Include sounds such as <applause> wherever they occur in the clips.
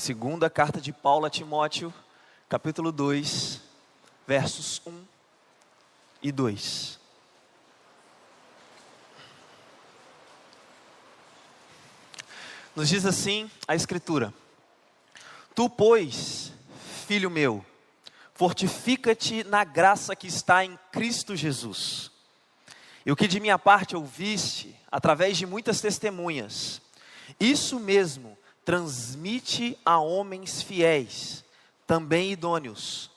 Segunda carta de Paulo a Timóteo, capítulo 2, versos 1 e 2. Nos diz assim a Escritura: Tu, pois, filho meu, fortifica-te na graça que está em Cristo Jesus. E o que de minha parte ouviste, através de muitas testemunhas, isso mesmo transmite a homens fiéis, também idôneos,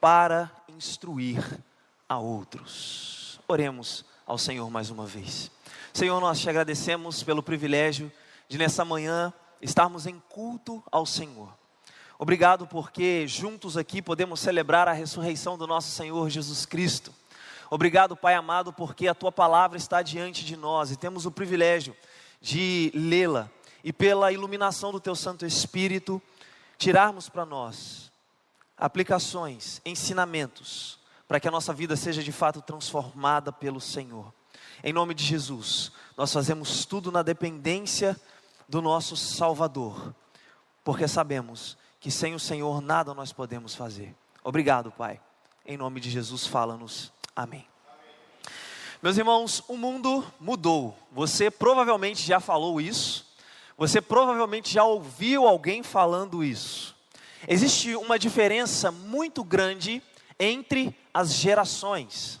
para instruir a outros. Oremos ao Senhor mais uma vez. Senhor, nós te agradecemos pelo privilégio de nessa manhã estarmos em culto ao Senhor. Obrigado porque juntos aqui podemos celebrar a ressurreição do nosso Senhor Jesus Cristo. Obrigado, Pai amado, porque a tua palavra está diante de nós e temos o privilégio de lê-la e pela iluminação do Teu Santo Espírito, tirarmos para nós aplicações, ensinamentos, para que a nossa vida seja de fato transformada pelo Senhor. Em nome de Jesus, nós fazemos tudo na dependência do nosso Salvador, porque sabemos que sem o Senhor nada nós podemos fazer. Obrigado, Pai. Em nome de Jesus, fala-nos. Amém. Meus irmãos, o mundo mudou. Você provavelmente já falou isso. Você provavelmente já ouviu alguém falando isso. Existe uma diferença muito grande entre as gerações.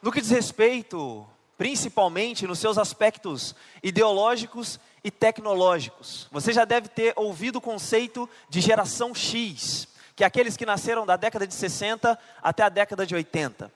No que diz respeito, principalmente nos seus aspectos ideológicos e tecnológicos. Você já deve ter ouvido o conceito de geração X, que é aqueles que nasceram da década de 60 até a década de 80.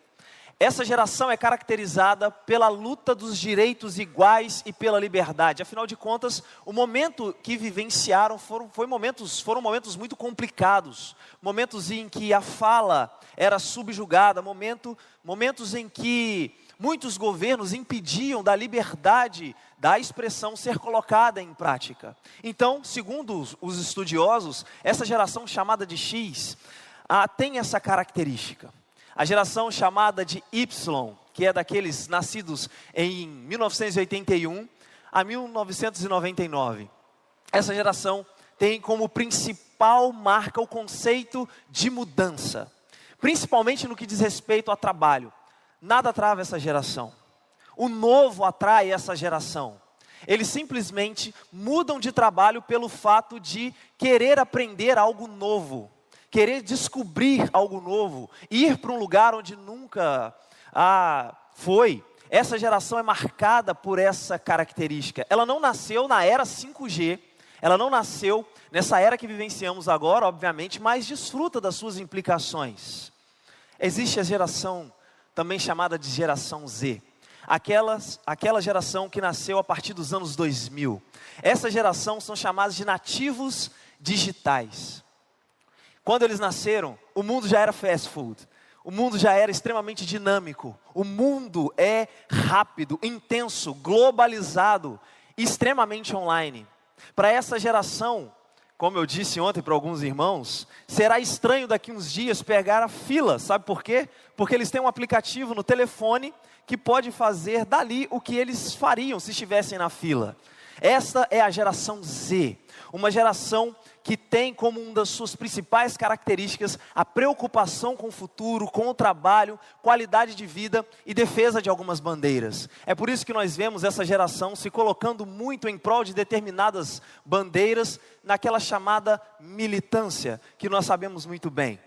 Essa geração é caracterizada pela luta dos direitos iguais e pela liberdade. Afinal de contas, o momento que vivenciaram foram, momentos, foram momentos muito complicados, momentos em que a fala era subjugada, momento, momentos em que muitos governos impediam da liberdade da expressão ser colocada em prática. Então, segundo os estudiosos, essa geração chamada de X ah, tem essa característica. A geração chamada de Y, que é daqueles nascidos em 1981 a 1999. Essa geração tem como principal marca o conceito de mudança, principalmente no que diz respeito ao trabalho. Nada trava essa geração. O novo atrai essa geração. Eles simplesmente mudam de trabalho pelo fato de querer aprender algo novo querer descobrir algo novo, ir para um lugar onde nunca ah, foi. Essa geração é marcada por essa característica. Ela não nasceu na era 5G, ela não nasceu nessa era que vivenciamos agora, obviamente, mas desfruta das suas implicações. Existe a geração também chamada de geração Z. Aquelas, aquela geração que nasceu a partir dos anos 2000. Essa geração são chamadas de nativos digitais. Quando eles nasceram, o mundo já era fast food. O mundo já era extremamente dinâmico. O mundo é rápido, intenso, globalizado, extremamente online. Para essa geração, como eu disse ontem para alguns irmãos, será estranho daqui uns dias pegar a fila. Sabe por quê? Porque eles têm um aplicativo no telefone que pode fazer dali o que eles fariam se estivessem na fila. Esta é a geração Z, uma geração que tem como uma das suas principais características a preocupação com o futuro, com o trabalho, qualidade de vida e defesa de algumas bandeiras. É por isso que nós vemos essa geração se colocando muito em prol de determinadas bandeiras naquela chamada militância, que nós sabemos muito bem.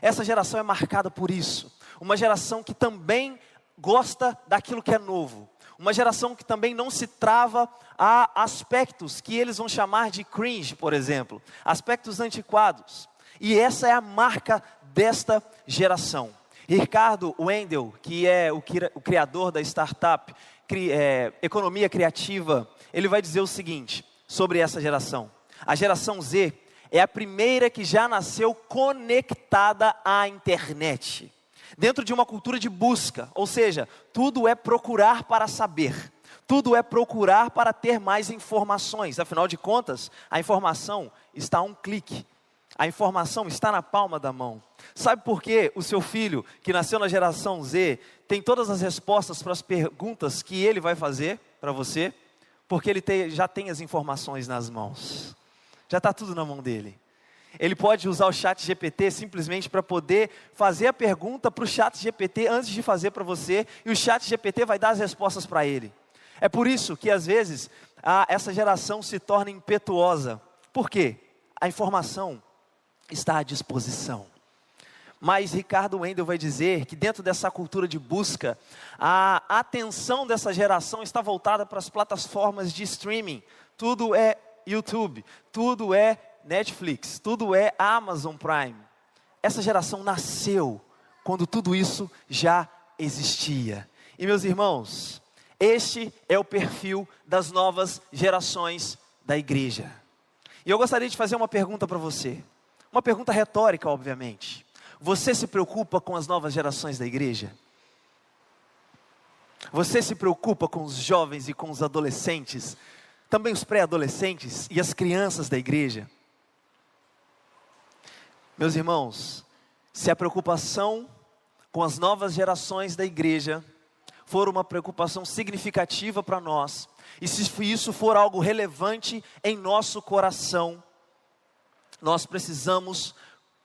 Essa geração é marcada por isso. Uma geração que também gosta daquilo que é novo, uma geração que também não se trava a aspectos que eles vão chamar de cringe, por exemplo, aspectos antiquados. E essa é a marca desta geração. Ricardo Wendel, que é o, criador da startup é, Economia Criativa, ele vai dizer o seguinte sobre essa geração: a geração Z é a primeira que já nasceu conectada à internet dentro de uma cultura de busca, ou seja, tudo é procurar para saber, tudo é procurar para ter mais informações, afinal de contas, a informação está a um clique, a informação está na palma da mão. Sabe por que o seu filho, que nasceu na geração Z, tem todas as respostas para as perguntas que ele vai fazer para você? Porque ele tem, já tem as informações nas mãos. Já está tudo na mão dele. Ele pode usar o chat GPT simplesmente para poder fazer a pergunta para o chat GPT antes de fazer para você, e o chat GPT vai dar as respostas para ele. É por isso que às vezes a, essa geração se torna impetuosa. Por quê? A informação está à disposição. Mas Ricardo Wendel vai dizer que dentro dessa cultura de busca, a atenção dessa geração está voltada para as plataformas de streaming. Tudo é YouTube, tudo é Netflix, tudo é Amazon Prime. Essa geração nasceu quando tudo isso já existia. E meus irmãos, este é o perfil das novas gerações da igreja. E eu gostaria de fazer uma pergunta para você. Uma pergunta retórica, obviamente. Você se preocupa com as novas gerações da igreja? Você se preocupa com os jovens e com os adolescentes, também os pré-adolescentes e as crianças da igreja? Meus irmãos, se a preocupação com as novas gerações da igreja for uma preocupação significativa para nós, e se isso for algo relevante em nosso coração, nós precisamos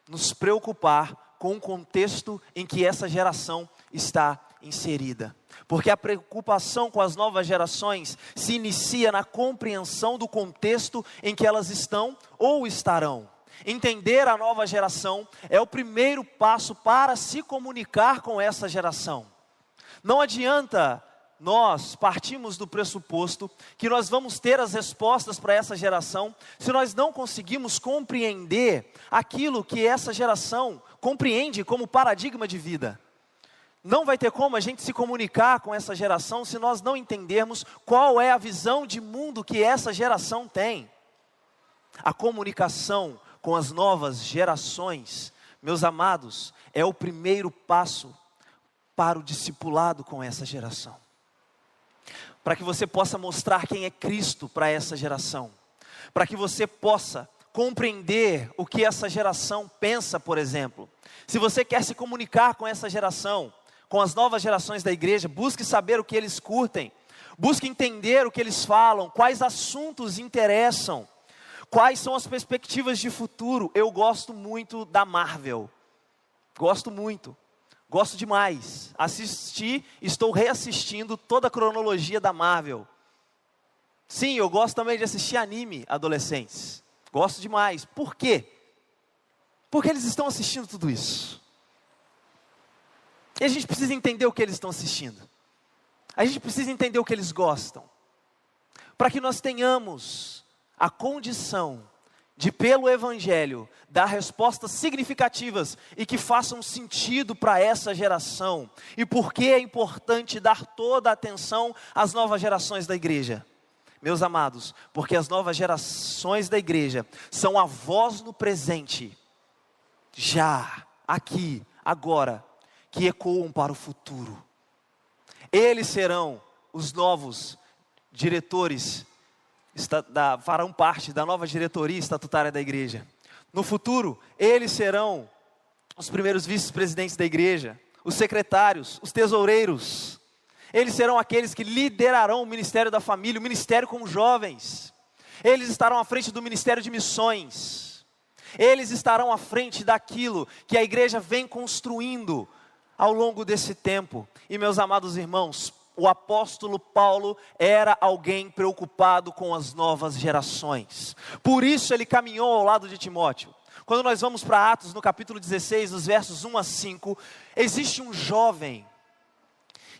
nos preocupar com o contexto em que essa geração está inserida. Porque a preocupação com as novas gerações se inicia na compreensão do contexto em que elas estão ou estarão. Entender a nova geração é o primeiro passo para se comunicar com essa geração. Não adianta nós partimos do pressuposto que nós vamos ter as respostas para essa geração se nós não conseguimos compreender aquilo que essa geração compreende como paradigma de vida. Não vai ter como a gente se comunicar com essa geração se nós não entendermos qual é a visão de mundo que essa geração tem. A comunicação com as novas gerações, meus amados, é o primeiro passo para o discipulado com essa geração. Para que você possa mostrar quem é Cristo para essa geração. Para que você possa compreender o que essa geração pensa, por exemplo. Se você quer se comunicar com essa geração, com as novas gerações da igreja, busque saber o que eles curtem, busque entender o que eles falam, quais assuntos interessam, quais são as perspectivas de futuro. Eu gosto muito da Marvel, gosto muito, gosto demais. Assisti, estou reassistindo toda a cronologia da Marvel. Sim, eu gosto também de assistir anime adolescentes. Gosto demais. Por quê? Porque eles estão assistindo tudo isso. E a gente precisa entender o que eles estão assistindo. A gente precisa entender o que eles gostam. Para que nós tenhamos a condição de, pelo Evangelho, dar respostas significativas e que façam sentido para essa geração. E por que é importante dar toda a atenção às novas gerações da igreja? Meus amados, porque as novas gerações da igreja são a voz no presente, já, aqui, agora, que ecoam para o futuro. Eles serão os novos diretores, farão parte da nova diretoria estatutária da igreja. No futuro, eles serão os primeiros vice-presidentes da igreja, os secretários, os tesoureiros. Eles serão aqueles que liderarão o ministério da família, o ministério com jovens. Eles estarão à frente do ministério de missões. Eles estarão à frente daquilo que a igreja vem construindo ao longo desse tempo. E meus amados irmãos, o apóstolo Paulo era alguém preocupado com as novas gerações. Por isso ele caminhou ao lado de Timóteo. Quando nós vamos para Atos, no capítulo 16, nos versos 1 a 5, existe um jovem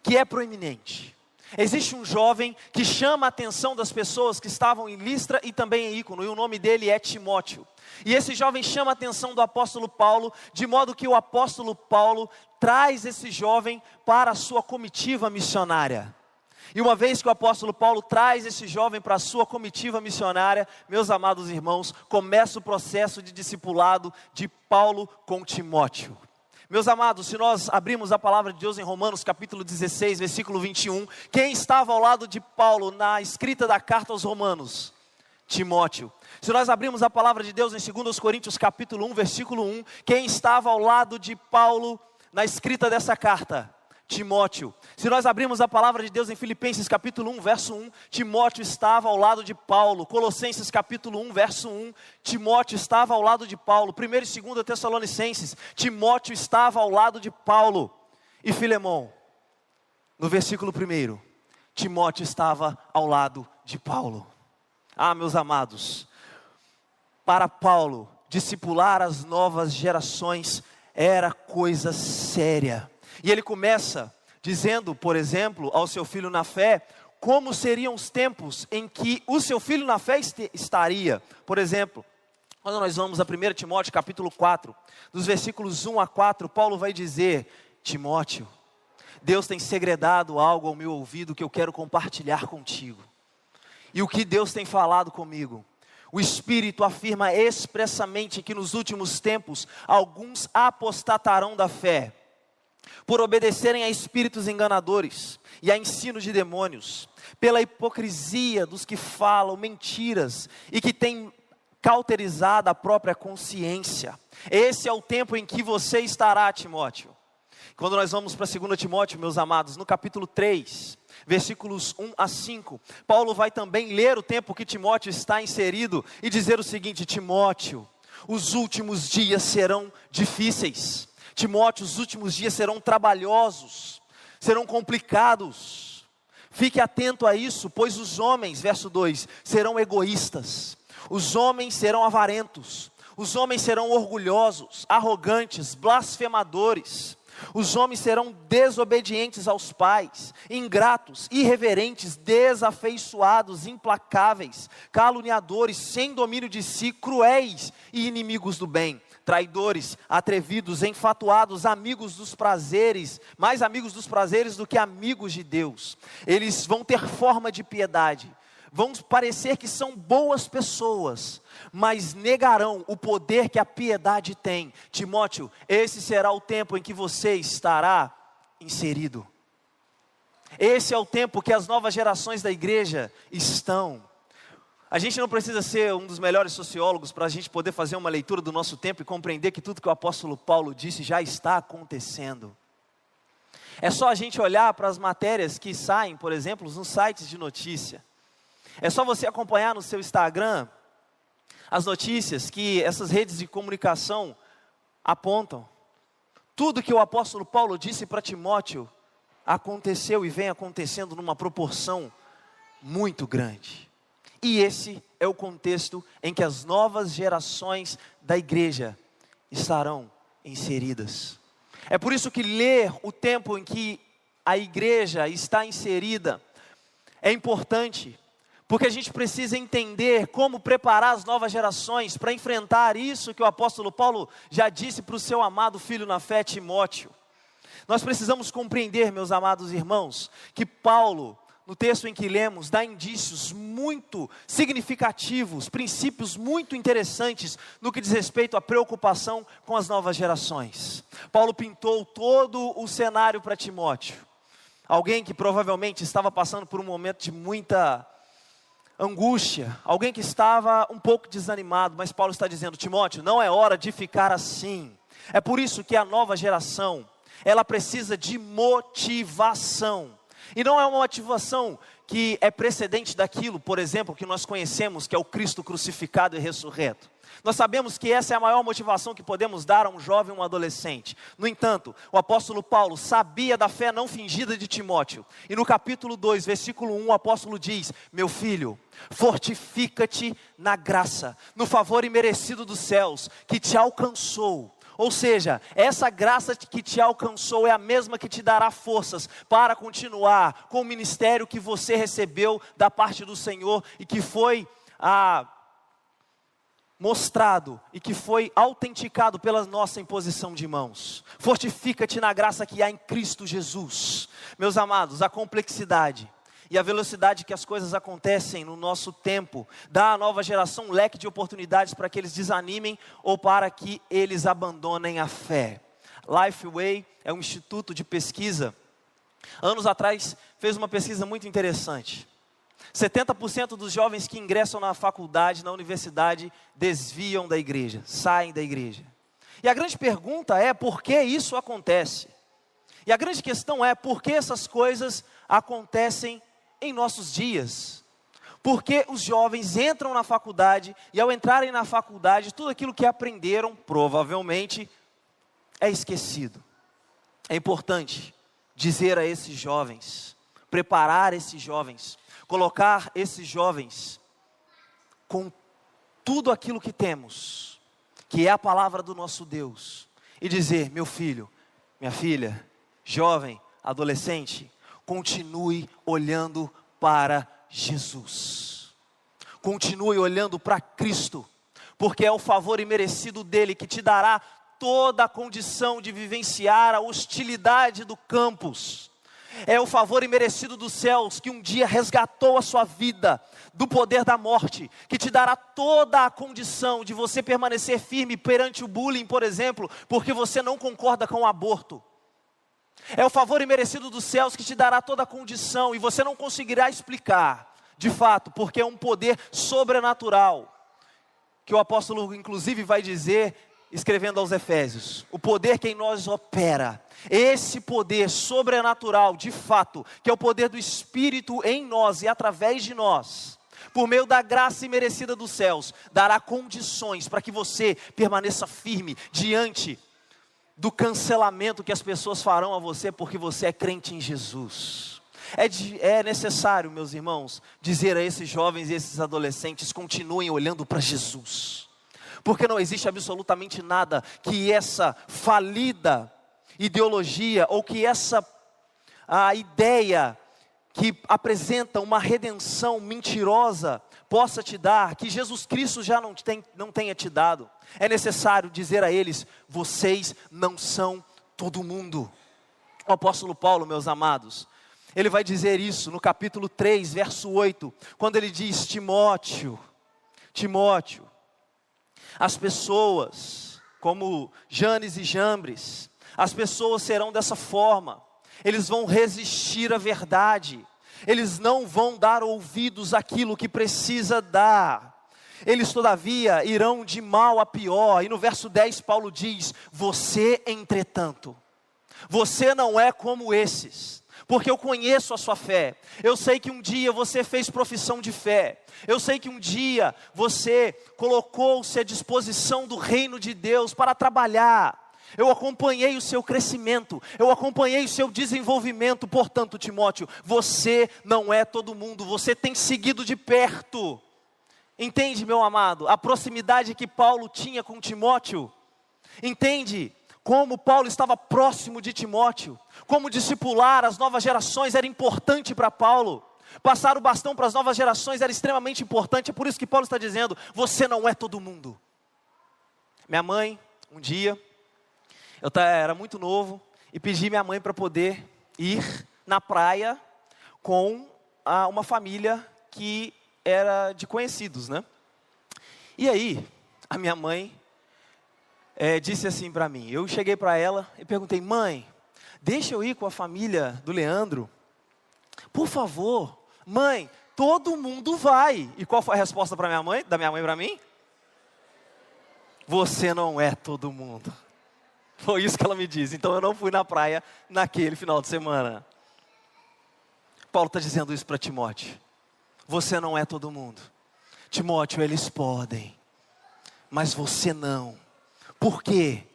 que é proeminente. Existe um jovem que chama a atenção das pessoas que estavam em Listra e também em Ícono, e o nome dele é Timóteo. E esse jovem chama a atenção do apóstolo Paulo, de modo que o apóstolo Paulo traz esse jovem para a sua comitiva missionária. E uma vez que o apóstolo Paulo traz esse jovem para a sua comitiva missionária, meus amados irmãos, começa o processo de discipulado de Paulo com Timóteo. Meus amados, se nós abrimos a palavra de Deus em Romanos capítulo 16, versículo 21, quem estava ao lado de Paulo na escrita da carta aos Romanos? Timóteo. Se nós abrimos a palavra de Deus em 2 Coríntios capítulo 1, versículo 1, quem estava ao lado de Paulo na escrita dessa carta? Timóteo. Se nós abrirmos a palavra de Deus em Filipenses capítulo 1, verso 1, Timóteo estava ao lado de Paulo. Colossenses capítulo 1, verso 1, Timóteo estava ao lado de Paulo. 1 e 2 Tessalonicenses, Timóteo estava ao lado de Paulo. E Filemão, no versículo 1, Timóteo estava ao lado de Paulo. Ah, meus amados, para Paulo, discipular as novas gerações era coisa séria. E ele começa dizendo, por exemplo, ao seu filho na fé, como seriam os tempos em que o seu filho na fé estaria. Por exemplo, quando nós vamos a 1 Timóteo capítulo 4, dos versículos 1 a 4, Paulo vai dizer: Timóteo, Deus tem segredado algo ao meu ouvido que eu quero compartilhar contigo. E o que Deus tem falado comigo? O Espírito afirma expressamente que nos últimos tempos alguns apostatarão da fé por obedecerem a espíritos enganadores e a ensino de demônios, pela hipocrisia dos que falam mentiras e que têm cauterizado a própria consciência. Esse é o tempo em que você estará, Timóteo. Quando nós vamos para 2 Timóteo, meus amados, no capítulo 3, versículos 1 a 5, Paulo vai também ler o tempo que Timóteo está inserido e dizer o seguinte: Timóteo, os últimos dias serão difíceis. Timóteo, os últimos dias serão trabalhosos, serão complicados. Fique atento a isso, pois os homens, verso 2, serão egoístas, os homens serão avarentos, os homens serão orgulhosos, arrogantes, blasfemadores. Os homens serão desobedientes aos pais, ingratos, irreverentes, desafeiçoados, implacáveis, caluniadores, sem domínio de si, cruéis e inimigos do bem traidores, atrevidos, enfatuados, amigos dos prazeres, mais amigos dos prazeres do que amigos de Deus. Eles vão ter forma de piedade, vão parecer que são boas pessoas, mas negarão o poder que a piedade tem. Timóteo, esse será o tempo em que você estará inserido. Esse é o tempo que as novas gerações da igreja estão. A gente não precisa ser um dos melhores sociólogos para a gente poder fazer uma leitura do nosso tempo e compreender que tudo que o apóstolo Paulo disse já está acontecendo. É só a gente olhar para as matérias que saem, por exemplo, nos sites de notícia. É só você acompanhar no seu Instagram as notícias que essas redes de comunicação apontam. Tudo que o apóstolo Paulo disse para Timóteo aconteceu e vem acontecendo numa proporção muito grande. E esse é o contexto em que as novas gerações da igreja estarão inseridas. É por isso que ler o tempo em que a igreja está inserida é importante, porque a gente precisa entender como preparar as novas gerações para enfrentar isso que o apóstolo Paulo já disse para o seu amado filho na fé, Timóteo. Nós precisamos compreender, meus amados irmãos, que Paulo no texto em que lemos, dá indícios muito significativos, princípios muito interessantes no que diz respeito à preocupação com as novas gerações. Paulo pintou todo o cenário para Timóteo, alguém que provavelmente estava passando por um momento de muita angústia, alguém que estava um pouco desanimado, mas Paulo está dizendo: Timóteo, não é hora de ficar assim. É por isso que a nova geração, ela precisa de motivação. E não é uma motivação que é precedente daquilo, por exemplo, que nós conhecemos, que é o Cristo crucificado e ressurreto. Nós sabemos que essa é a maior motivação que podemos dar a um jovem ou um adolescente. No entanto, o apóstolo Paulo sabia da fé não fingida de Timóteo. E no capítulo 2, versículo 1, o apóstolo diz: Meu filho, fortifica-te na graça, no favor imerecido dos céus, que te alcançou ou seja, essa graça que te alcançou é a mesma que te dará forças para continuar com o ministério que você recebeu da parte do Senhor e que foi ah, mostrado e que foi autenticado pela nossa imposição de mãos. Fortifica-te na graça que há em Cristo Jesus. Meus amados, a complexidade e a velocidade que as coisas acontecem no nosso tempo dá à nova geração um leque de oportunidades para que eles desanimem ou para que eles abandonem a fé. Lifeway é um instituto de pesquisa. Anos atrás fez uma pesquisa muito interessante. 70% dos jovens que ingressam na faculdade, na universidade, desviam da igreja, saem da igreja. E a grande pergunta é por que isso acontece? E a grande questão é por que essas coisas acontecem em nossos dias. Porque os jovens entram na faculdade e, ao entrarem na faculdade, tudo aquilo que aprenderam, provavelmente, é esquecido. É importante dizer a esses jovens, preparar esses jovens, colocar esses jovens com tudo aquilo que temos, que é a palavra do nosso Deus, e dizer: meu filho, minha filha, jovem, adolescente, continue olhando para Jesus. Continue olhando para Cristo, porque é o favor imerecido dele que te dará toda a condição de vivenciar a hostilidade do campus. É o favor imerecido dos céus que um dia resgatou a sua vida do poder da morte, que te dará toda a condição de você permanecer firme perante o bullying, por exemplo, porque você não concorda com o aborto. É o favor imerecido dos céus que te dará toda a condição e você não conseguirá explicar, de fato, porque é um poder sobrenatural. Que o apóstolo, inclusive, vai dizer, escrevendo aos Efésios: o poder que em nós opera, esse poder sobrenatural, de fato, que é o poder do Espírito em nós e através de nós, por meio da graça imerecida dos céus, dará condições para que você permaneça firme diante do cancelamento que as pessoas farão a você porque você é crente em Jesus. É, de, é, necessário, meus irmãos, dizer a esses jovens e esses adolescentes: continuem olhando para Jesus, porque não existe absolutamente nada que essa falida ideologia ou que essa a ideia que apresenta uma redenção mentirosa possa te dar, que Jesus Cristo já não, tem, não tenha te dado. É necessário dizer a eles: vocês não são todo mundo. O apóstolo Paulo, meus amados, ele vai dizer isso no capítulo 3, verso 8, quando ele diz: Timóteo, Timóteo, as pessoas, como Janes e Jambres, as pessoas serão dessa forma, eles vão resistir à verdade, eles não vão dar ouvidos àquilo que precisa dar. Eles, todavia, irão de mal a pior. E no verso 10, Paulo diz: Você, entretanto, você não é como esses, porque eu conheço a sua fé. Eu sei que um dia você fez profissão de fé. Eu sei que um dia você colocou-se à disposição do reino de Deus para trabalhar eu acompanhei o seu crescimento, eu acompanhei o seu desenvolvimento, portanto, Timóteo, você não é todo mundo, você tem seguido de perto. Entende, meu amado, a proximidade que Paulo tinha com Timóteo? Entende como Paulo estava próximo de Timóteo? Como discipular as novas gerações era importante para Paulo? Passar o bastão para as novas gerações era extremamente importante, é por isso que Paulo está dizendo: você não é todo mundo. Minha mãe, um dia, eu era muito novo e pedi minha mãe para poder ir na praia com uma família que era de conhecidos, né? E aí, a minha mãe é, disse assim para mim. Eu cheguei para ela e perguntei: mãe, deixa eu ir com a família do Leandro? Por favor, mãe, todo mundo vai. E qual foi a resposta para minha mãe, da minha mãe para mim? Você não é todo mundo. Foi isso que ela me disse. Então eu não fui na praia naquele final de semana. Paulo está dizendo isso para Timóteo. Você não é todo mundo. Timóteo, eles podem, mas você não. Por quê?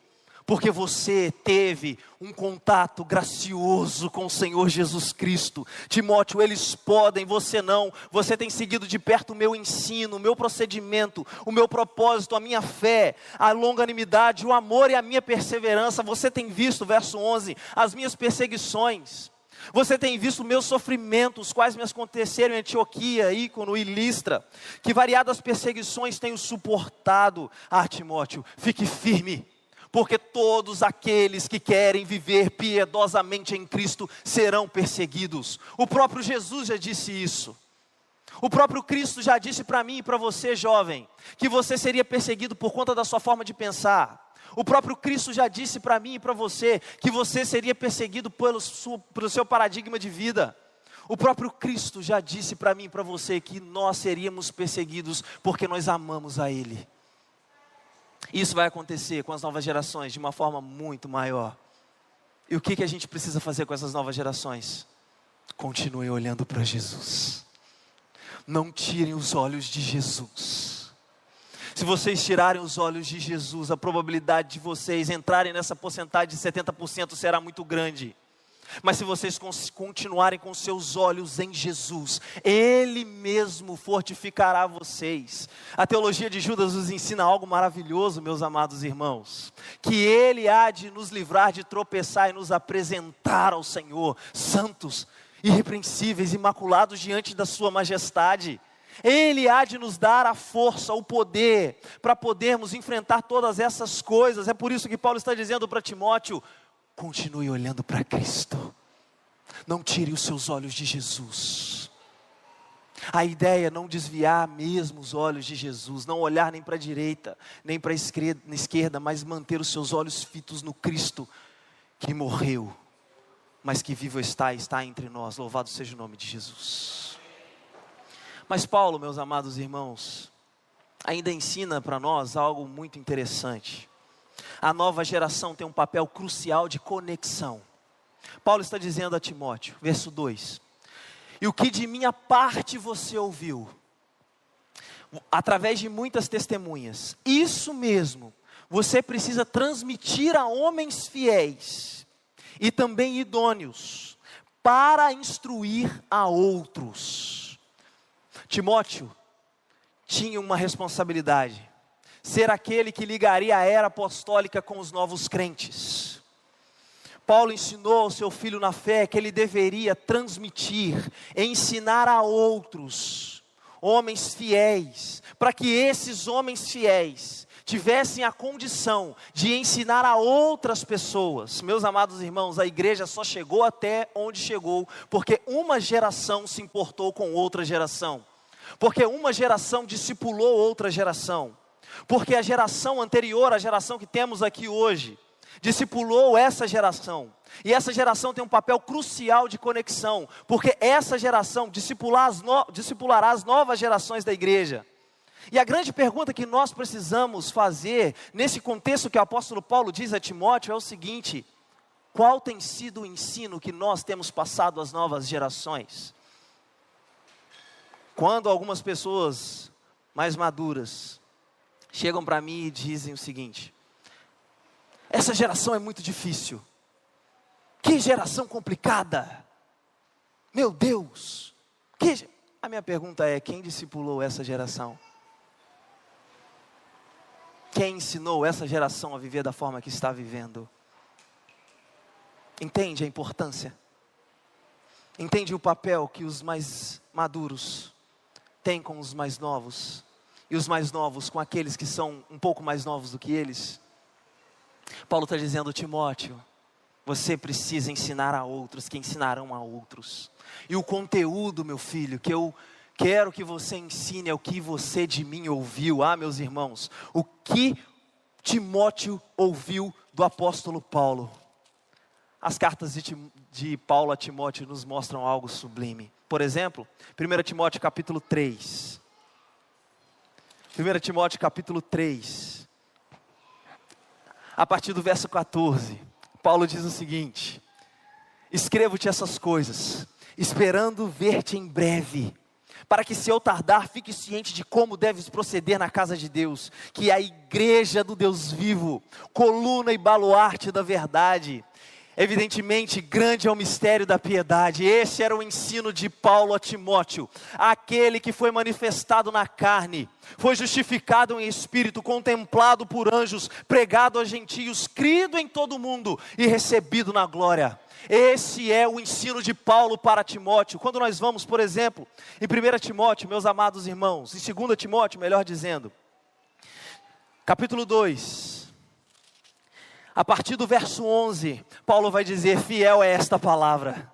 Porque você teve um contato gracioso com o Senhor Jesus Cristo. Timóteo, eles podem, você não. Você tem seguido de perto o meu ensino, o meu procedimento, o meu propósito, a minha fé, a longanimidade, o amor e a minha perseverança. Você tem visto, verso 11, as minhas perseguições. Você tem visto meus sofrimentos, quais me aconteceram em Antioquia, Ícono e Listra, que variadas perseguições tenho suportado. Ah, Timóteo, fique firme porque todos aqueles que querem viver piedosamente em Cristo serão perseguidos. O próprio Jesus já disse isso. O próprio Cristo já disse para mim e para você, jovem, que você seria perseguido por conta da sua forma de pensar. O próprio Cristo já disse para mim e para você que você seria perseguido pelo, pelo seu paradigma de vida. O próprio Cristo já disse para mim e para você que nós seríamos perseguidos porque nós amamos a Ele. Isso vai acontecer com as novas gerações de uma forma muito maior. E o que, que a gente precisa fazer com essas novas gerações? Continue olhando para Jesus. Não tirem os olhos de Jesus. Se vocês tirarem os olhos de Jesus, a probabilidade de vocês entrarem nessa porcentagem de 70% será muito grande. Mas se vocês continuarem com seus olhos em Jesus, Ele mesmo fortificará vocês. A teologia de Judas nos ensina algo maravilhoso, meus amados irmãos: que Ele há de nos livrar de tropeçar e nos apresentar ao Senhor, santos, irrepreensíveis, imaculados diante da Sua majestade. Ele há de nos dar a força, o poder, para podermos enfrentar todas essas coisas. É por isso que Paulo está dizendo para Timóteo: continue olhando para Cristo. Não tire os seus olhos de Jesus. A ideia é não desviar mesmo os olhos de Jesus, não olhar nem para a direita, nem para a esquerda, mas manter os seus olhos fitos no Cristo que morreu, mas que vivo está e está entre nós. Louvado seja o nome de Jesus. Mas Paulo, meus amados irmãos, ainda ensina para nós algo muito interessante. A nova geração tem um papel crucial de conexão. Paulo está dizendo a Timóteo, verso 2: E o que de minha parte você ouviu, através de muitas testemunhas, isso mesmo, você precisa transmitir a homens fiéis e também idôneos, para instruir a outros. Timóteo tinha uma responsabilidade ser aquele que ligaria a era apostólica com os novos crentes. Paulo ensinou ao seu filho na fé que ele deveria transmitir, ensinar a outros, homens fiéis, para que esses homens fiéis tivessem a condição de ensinar a outras pessoas. Meus amados irmãos, a igreja só chegou até onde chegou porque uma geração se importou com outra geração, porque uma geração discipulou outra geração. Porque a geração anterior, a geração que temos aqui hoje, discipulou essa geração. E essa geração tem um papel crucial de conexão, porque essa geração discipular as no, discipulará as novas gerações da igreja. E a grande pergunta que nós precisamos fazer, nesse contexto que o apóstolo Paulo diz a Timóteo, é o seguinte: qual tem sido o ensino que nós temos passado às novas gerações? Quando algumas pessoas mais maduras chegam para mim e dizem o seguinte: essa geração é muito difícil. Que geração complicada. Meu Deus. Que... A minha pergunta é: quem discipulou essa geração? Quem ensinou essa geração a viver da forma que está vivendo? Entende a importância? Entende o papel que os mais maduros têm com os mais novos? E os mais novos com aqueles que são um pouco mais novos do que eles. Paulo está dizendo, Timóteo, você precisa ensinar a outros que ensinarão a outros. E o conteúdo, meu filho, que eu quero que você ensine é o que você de mim ouviu. Ah, meus irmãos, o que Timóteo ouviu do apóstolo Paulo. As cartas de, de Paulo a Timóteo nos mostram algo sublime. Por exemplo, 1 Timóteo capítulo 3. 1 Timóteo capítulo 3, a partir do verso 14, Paulo diz o seguinte: Escrevo-te essas coisas, esperando ver-te em breve, para que se eu tardar, fique ciente de como deves proceder na casa de Deus, que é a igreja do Deus vivo, coluna e baluarte da verdade. Evidentemente, grande é o mistério da piedade. Esse era o ensino de Paulo a Timóteo, aquele que foi manifestado na carne, foi justificado em espírito, contemplado por anjos, pregado a gentios, crido em todo o mundo e recebido na glória. Esse é o ensino de Paulo para Timóteo. Quando nós vamos, por exemplo, em 1 Timóteo, meus amados irmãos, em 2 Timóteo, melhor dizendo, capítulo 2, a partir do verso 11, Paulo vai dizer: Fiel é esta palavra.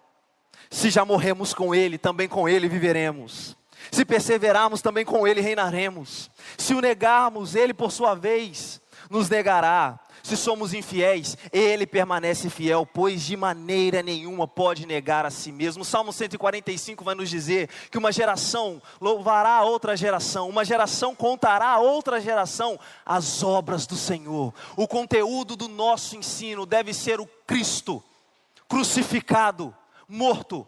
Se já morremos com Ele, também com Ele viveremos. Se perseverarmos, também com Ele reinaremos. Se o negarmos, Ele, por sua vez, nos negará. Se somos infiéis, Ele permanece fiel, pois de maneira nenhuma pode negar a si mesmo. Salmo 145 vai nos dizer que uma geração louvará a outra geração, uma geração contará a outra geração as obras do Senhor. O conteúdo do nosso ensino deve ser o Cristo crucificado, morto,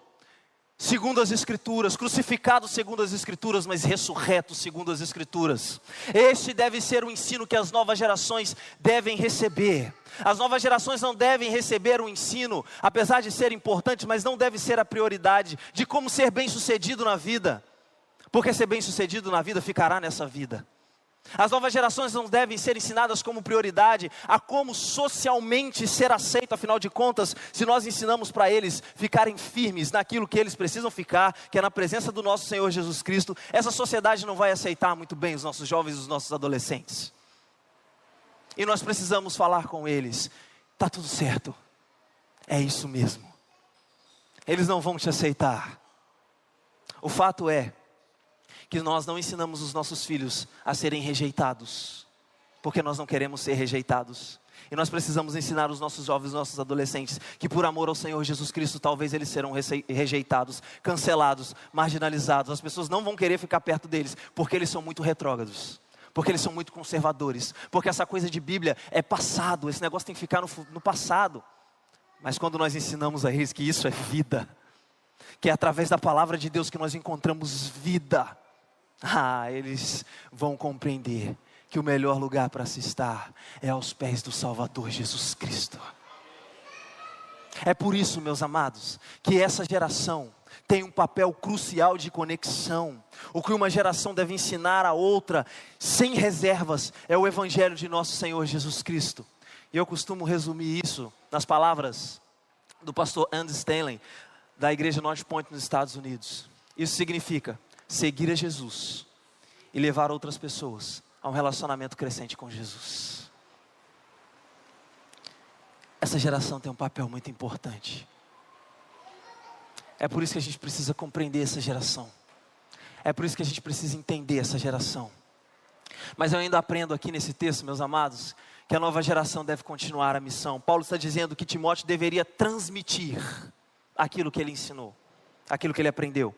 segundo as Escrituras, crucificado segundo as Escrituras, mas ressurreto segundo as Escrituras. Este deve ser o ensino que as novas gerações devem receber. As novas gerações não devem receber o um ensino, apesar de ser importante, mas não deve ser a prioridade de como ser bem-sucedido na vida, porque ser bem-sucedido na vida ficará nessa vida. As novas gerações não devem ser ensinadas como prioridade a como socialmente ser aceito, afinal de contas, se nós ensinamos para eles ficarem firmes naquilo que eles precisam ficar, que é na presença do nosso Senhor Jesus Cristo, essa sociedade não vai aceitar muito bem os nossos jovens e os nossos adolescentes. E nós precisamos falar com eles: está tudo certo, é isso mesmo. Eles não vão te aceitar. O fato é, que nós não ensinamos os nossos filhos a serem rejeitados, porque nós não queremos ser rejeitados. E nós precisamos ensinar os nossos jovens, os nossos adolescentes, que por amor ao Senhor Jesus Cristo, talvez eles serão rejeitados, cancelados, marginalizados. As pessoas não vão querer ficar perto deles, porque eles são muito retrógrados, porque eles são muito conservadores, porque essa coisa de Bíblia é passado, esse negócio tem que ficar no, no passado. Mas quando nós ensinamos a eles que isso é vida, que é através da palavra de Deus que nós encontramos vida, <laughs> ah, eles vão compreender que o melhor lugar para se estar é aos pés do Salvador Jesus Cristo. É por isso, meus amados, que essa geração tem um papel crucial de conexão. O que uma geração deve ensinar a outra, sem reservas, é o Evangelho de nosso Senhor Jesus Cristo. E eu costumo resumir isso nas palavras do pastor Andy Stanley, da igreja North Point nos Estados Unidos. Isso significa seguir a Jesus e levar outras pessoas a um relacionamento crescente com Jesus. Essa geração tem um papel muito importante. É por isso que a gente precisa compreender essa geração. É por isso que a gente precisa entender essa geração. Mas eu ainda aprendo aqui nesse texto, meus amados, que a nova geração deve continuar a missão. Paulo está dizendo que Timóteo deveria transmitir aquilo que ele ensinou, aquilo que ele aprendeu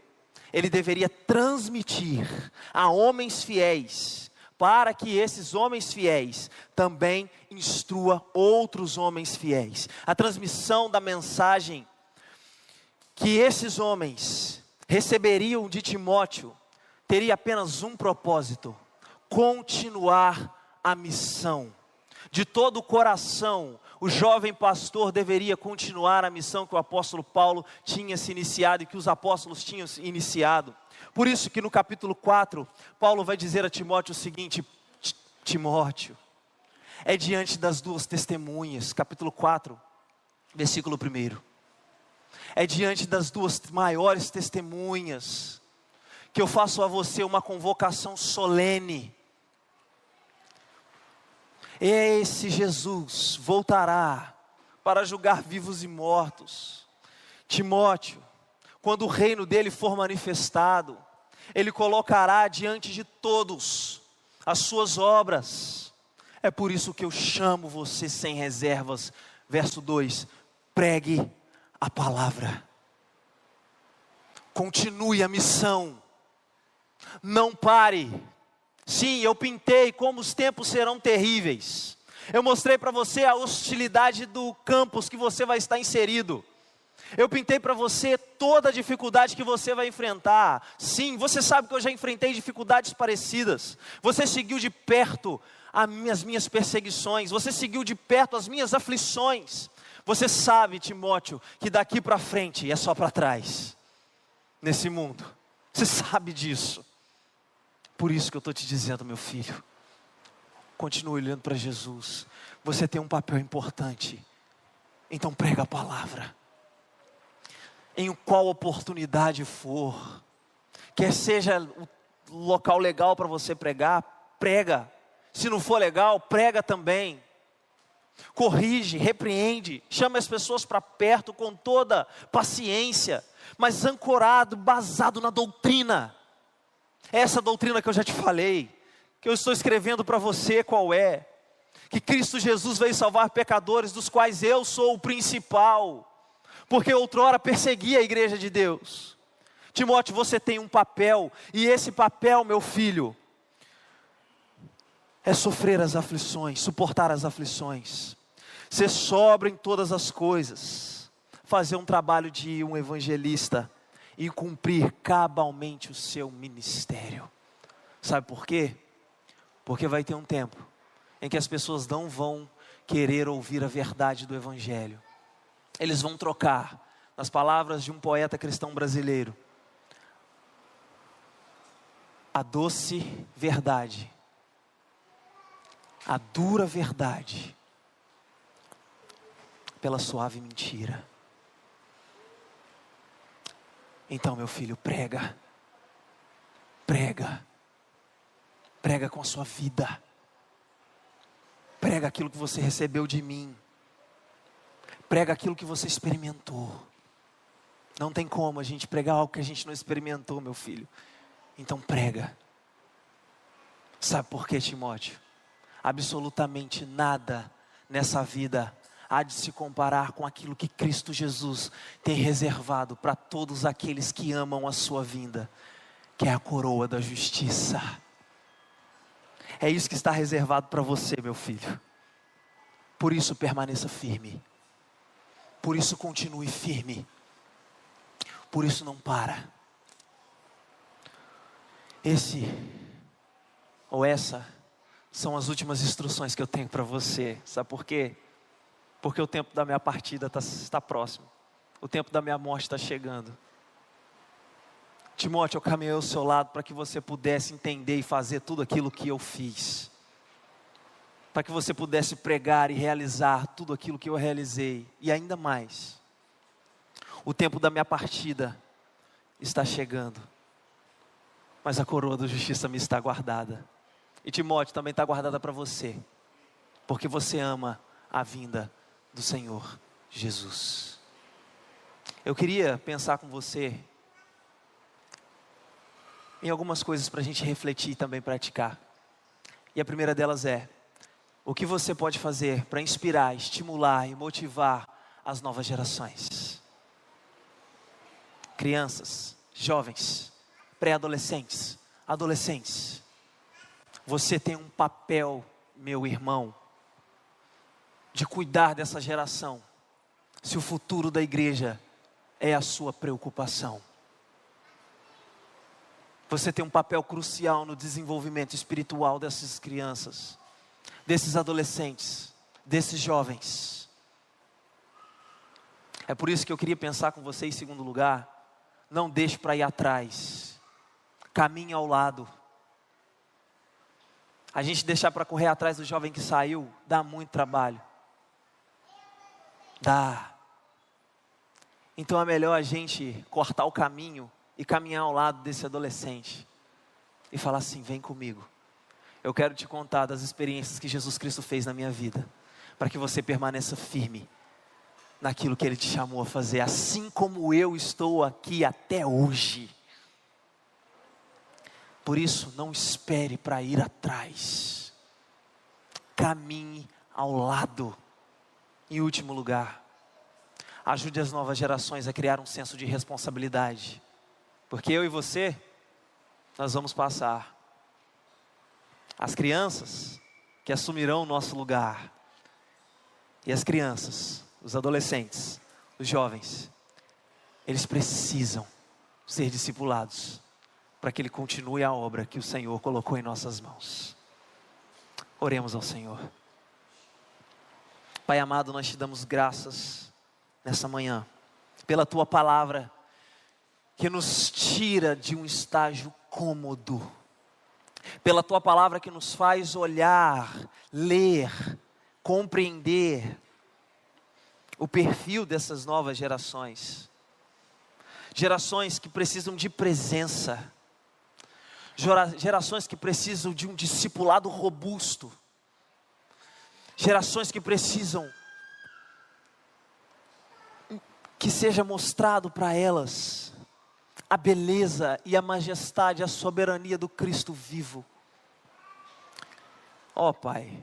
ele deveria transmitir a homens fiéis, para que esses homens fiéis também instrua outros homens fiéis. A transmissão da mensagem que esses homens receberiam de Timóteo teria apenas um propósito: continuar a missão. De todo o coração, o jovem pastor deveria continuar a missão que o apóstolo Paulo tinha se iniciado e que os apóstolos tinham iniciado. Por isso que no capítulo 4, Paulo vai dizer a Timóteo o seguinte: Timóteo, é diante das duas testemunhas, capítulo 4, versículo 1. É diante das duas maiores testemunhas que eu faço a você uma convocação solene esse Jesus voltará para julgar vivos e mortos. Timóteo, quando o reino dele for manifestado, ele colocará diante de todos as suas obras. É por isso que eu chamo você sem reservas. Verso 2: pregue a palavra, continue a missão, não pare Sim, eu pintei como os tempos serão terríveis. Eu mostrei para você a hostilidade do campus que você vai estar inserido. Eu pintei para você toda a dificuldade que você vai enfrentar. Sim, você sabe que eu já enfrentei dificuldades parecidas. Você seguiu de perto as minhas perseguições. Você seguiu de perto as minhas aflições. Você sabe, Timóteo, que daqui para frente é só para trás. Nesse mundo. Você sabe disso. Por isso que eu estou te dizendo, meu filho, continue olhando para Jesus. Você tem um papel importante. Então prega a palavra. Em qual oportunidade for, quer seja o local legal para você pregar, prega. Se não for legal, prega também. Corrige, repreende, chama as pessoas para perto com toda paciência, mas ancorado, basado na doutrina essa doutrina que eu já te falei, que eu estou escrevendo para você qual é? Que Cristo Jesus veio salvar pecadores, dos quais eu sou o principal, porque outrora persegui a igreja de Deus. Timóteo, você tem um papel, e esse papel, meu filho, é sofrer as aflições, suportar as aflições, ser sobra em todas as coisas, fazer um trabalho de um evangelista e cumprir cabalmente o seu ministério. Sabe por quê? Porque vai ter um tempo em que as pessoas não vão querer ouvir a verdade do Evangelho. Eles vão trocar, nas palavras de um poeta cristão brasileiro, a doce verdade, a dura verdade, pela suave mentira. Então, meu filho, prega, prega, prega com a sua vida, prega aquilo que você recebeu de mim, prega aquilo que você experimentou. Não tem como a gente pregar algo que a gente não experimentou, meu filho. Então prega. Sabe por quê, Timóteo? Absolutamente nada nessa vida há de se comparar com aquilo que Cristo Jesus tem reservado para todos aqueles que amam a sua vinda, que é a coroa da justiça. É isso que está reservado para você, meu filho. Por isso permaneça firme. Por isso continue firme. Por isso não para. Esse ou essa são as últimas instruções que eu tenho para você. Sabe por quê? Porque o tempo da minha partida tá, está próximo, o tempo da minha morte está chegando. Timóteo, eu caminhei ao seu lado para que você pudesse entender e fazer tudo aquilo que eu fiz, para que você pudesse pregar e realizar tudo aquilo que eu realizei, e ainda mais. O tempo da minha partida está chegando, mas a coroa da justiça me está guardada, e Timóteo também está guardada para você, porque você ama a vinda do Senhor Jesus. Eu queria pensar com você em algumas coisas para a gente refletir e também praticar. E a primeira delas é: o que você pode fazer para inspirar, estimular e motivar as novas gerações? Crianças, jovens, pré-adolescentes, adolescentes. Você tem um papel, meu irmão, de cuidar dessa geração, se o futuro da igreja é a sua preocupação. Você tem um papel crucial no desenvolvimento espiritual dessas crianças, desses adolescentes, desses jovens. É por isso que eu queria pensar com você em segundo lugar. Não deixe para ir atrás, caminhe ao lado. A gente deixar para correr atrás do jovem que saiu dá muito trabalho. Dá. Então é melhor a gente cortar o caminho e caminhar ao lado desse adolescente e falar assim: vem comigo. Eu quero te contar das experiências que Jesus Cristo fez na minha vida, para que você permaneça firme naquilo que Ele te chamou a fazer, assim como eu estou aqui até hoje. Por isso, não espere para ir atrás, caminhe ao lado em último lugar, ajude as novas gerações a criar um senso de responsabilidade, porque eu e você, nós vamos passar. As crianças que assumirão o nosso lugar, e as crianças, os adolescentes, os jovens, eles precisam ser discipulados para que ele continue a obra que o Senhor colocou em nossas mãos. Oremos ao Senhor. Pai amado, nós te damos graças nessa manhã, pela tua palavra, que nos tira de um estágio cômodo, pela tua palavra que nos faz olhar, ler, compreender o perfil dessas novas gerações, gerações que precisam de presença, gerações que precisam de um discipulado robusto Gerações que precisam que seja mostrado para elas a beleza e a majestade, a soberania do Cristo vivo. Ó oh, Pai,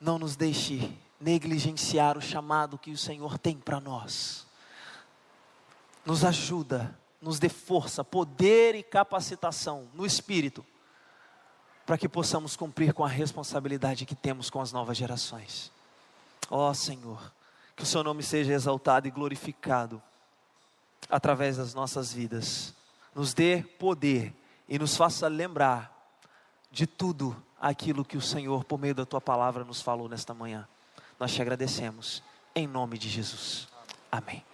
não nos deixe negligenciar o chamado que o Senhor tem para nós. Nos ajuda, nos dê força, poder e capacitação no espírito para que possamos cumprir com a responsabilidade que temos com as novas gerações. Ó oh, Senhor, Que o seu nome seja exaltado e glorificado através das nossas vidas. Nos dê poder e nos faça lembrar de tudo aquilo que o Senhor, por meio da tua palavra, nos falou nesta manhã. Nós te agradecemos, em nome de Jesus. Amém.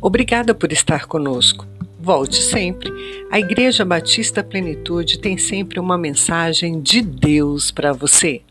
Obrigada por estar conosco. Volte sempre. A Igreja Batista Plenitude tem sempre uma mensagem de Deus para você.